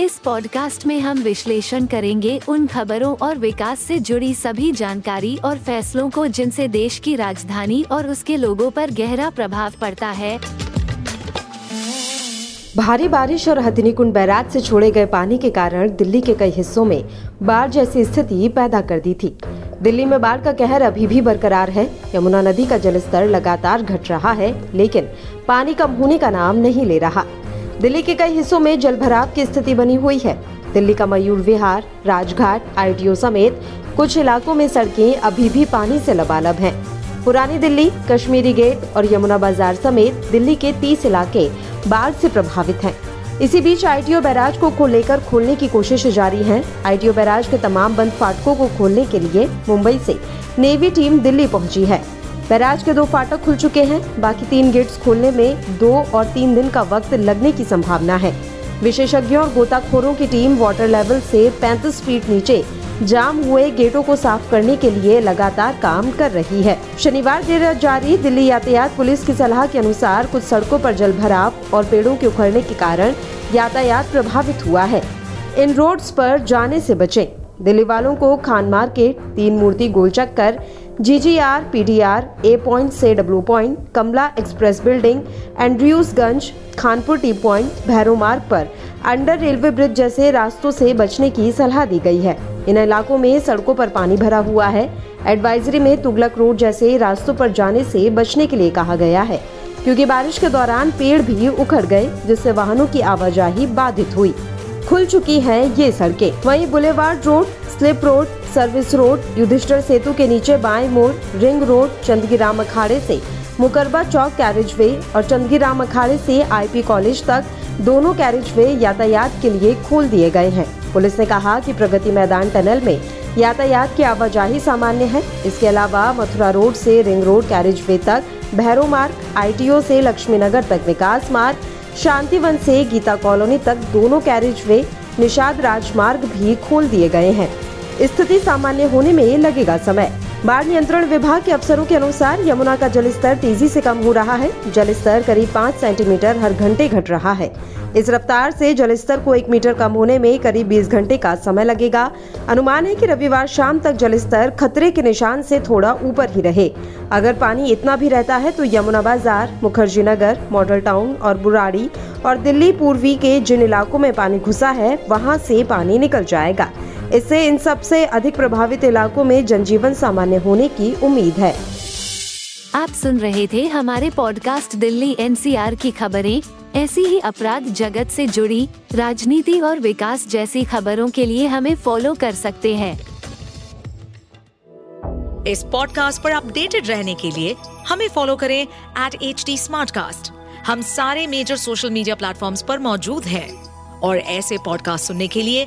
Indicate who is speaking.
Speaker 1: इस पॉडकास्ट में हम विश्लेषण करेंगे उन खबरों और विकास से जुड़ी सभी जानकारी और फैसलों को जिनसे देश की राजधानी और उसके लोगों पर गहरा प्रभाव पड़ता है।
Speaker 2: भारी बारिश और हथनीकुंड बैराज से छोड़े गए पानी के कारण दिल्ली के कई हिस्सों में बाढ़ जैसी स्थिति पैदा कर दी थी। दिल्ली में बाढ़ का कहर अभी भी बरकरार है। यमुना नदी का जलस्तर लगातार घट रहा है, लेकिन पानी कम होने का नाम नहीं ले रहा। दिल्ली के कई हिस्सों में जल भराव की स्थिति बनी हुई है दिल्ली का मयूर विहार, राजघाट आईटीओ समेत कुछ इलाकों में सड़कें अभी भी पानी से लबालब हैं। पुरानी दिल्ली, कश्मीरी गेट और यमुना बाज़ार समेत दिल्ली के 30 इलाके बाढ़ से प्रभावित हैं। इसी बीच आईटीओ बैराज को को लेकर खोलने की कोशिश जारी है आईटीओ बैराज के तमाम बंद फाटकों को खोलने के लिए मुंबई से नेवी टीम दिल्ली पहुँची है बैराज के दो फाटक खुल चुके हैं। बाकी तीन गेट्स खोलने में दो और तीन दिन का वक्त लगने की संभावना है। विशेषज्ञों और गोताखोरों की टीम वाटर लेवल से 35 फीट नीचे जाम हुए गेटों को साफ़ करने के लिए लगातार काम कर रही है। शनिवार देर जारी दिल्ली यातायात पुलिस की सलाह के अनुसार कुछ सड़कों पर जल भराव और पेड़ों के उखड़ने के कारण यातायात प्रभावित हुआ है। इन रोड्स पर जाने से बचें। दिल्ली वालों को खान मार्केट तीन मूर्ति गोल चक्कर जीजीआर पीडीआर ए पॉइंट से W point Kamla express building Andrewsganj Khanpur T point Bhairon Marg पर अंडर रेलवे ब्रिज जैसे रास्तों से बचने की सलाह दी गई है। इन इलाकों में सड़कों पर पानी भरा हुआ है। एडवाइजरी में तुगलक रोड जैसे रास्तों पर जाने से बचने के लिए कहा गया है, क्योंकि बारिश के दौरान पेड़ भी उखड़ गए, जिससे वाहनों की आवाजाही बाधित हुई। खुल चुकी हैं ये सड़कें। वहीं boulevard road slip road service road Yudhishthir Setu के नीचे बाएँ मोड़ रिंग रोड चंदगीराम अखाड़े से। मुकरबा चौक कैरेज वे और चंदगीराम अखाड़े से आईपी कॉलेज तक दोनों कैरेज वे यातायात के लिए खोल दिए गए हैं। पुलिस ने कहा कि प्रगति मैदान टनल में यातायात की आवाजाही सामान्य है। इसके अलावा मथुरा रोड से रिंग रोड कैरेज वे तक भैरो मार्ग आईटीओ से लक्ष्मी नगर तक विकास मार्ग, शांतिवन से गीता कॉलोनी तक दोनों कैरेज वे निषाद राजमार्ग भी खोल दिए गए हैं। स्थिति सामान्य होने में लगेगा समय। बाढ़ नियंत्रण विभाग के अफसरों के अनुसार यमुना का जलस्तर तेज़ी से कम हो रहा है। जलस्तर करीब पाँच सेंटीमीटर हर घंटे घट रहा है। इस रफ्तार से जलस्तर को एक मीटर कम होने में करीब 20 घंटे का समय लगेगा। अनुमान है कि रविवार शाम तक जलस्तर खतरे के निशान से थोड़ा ऊपर ही रहे। अगर पानी इतना भी रहता है तो यमुना बाज़ार मुखर्जी नगर मॉडल टाउन और बुराड़ी और दिल्ली पूर्वी के जिन इलाकों में पानी घुसा है, वहाँ से पानी निकल जाएगा। इससे इन सबसे अधिक प्रभावित इलाकों में जनजीवन सामान्य होने की उम्मीद है।
Speaker 1: आप सुन रहे थे हमारे पॉडकास्ट दिल्ली एनसीआर की खबरें। ऐसी ही अपराध जगत से जुड़ी राजनीति और विकास जैसी खबरों के लिए हमें फॉलो कर सकते हैं।
Speaker 3: इस पॉडकास्ट पर अपडेटेड रहने के लिए हमें फॉलो करें एट एच डी हम सारे मेजर सोशल मीडिया प्लेटफॉर्म्स पर मौजूद हैं। और ऐसे पॉडकास्ट सुनने के लिए